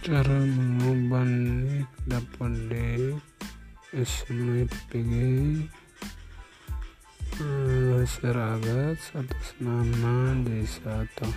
cara mengubah nick dapat di SMPG Seragat atas nama desa atau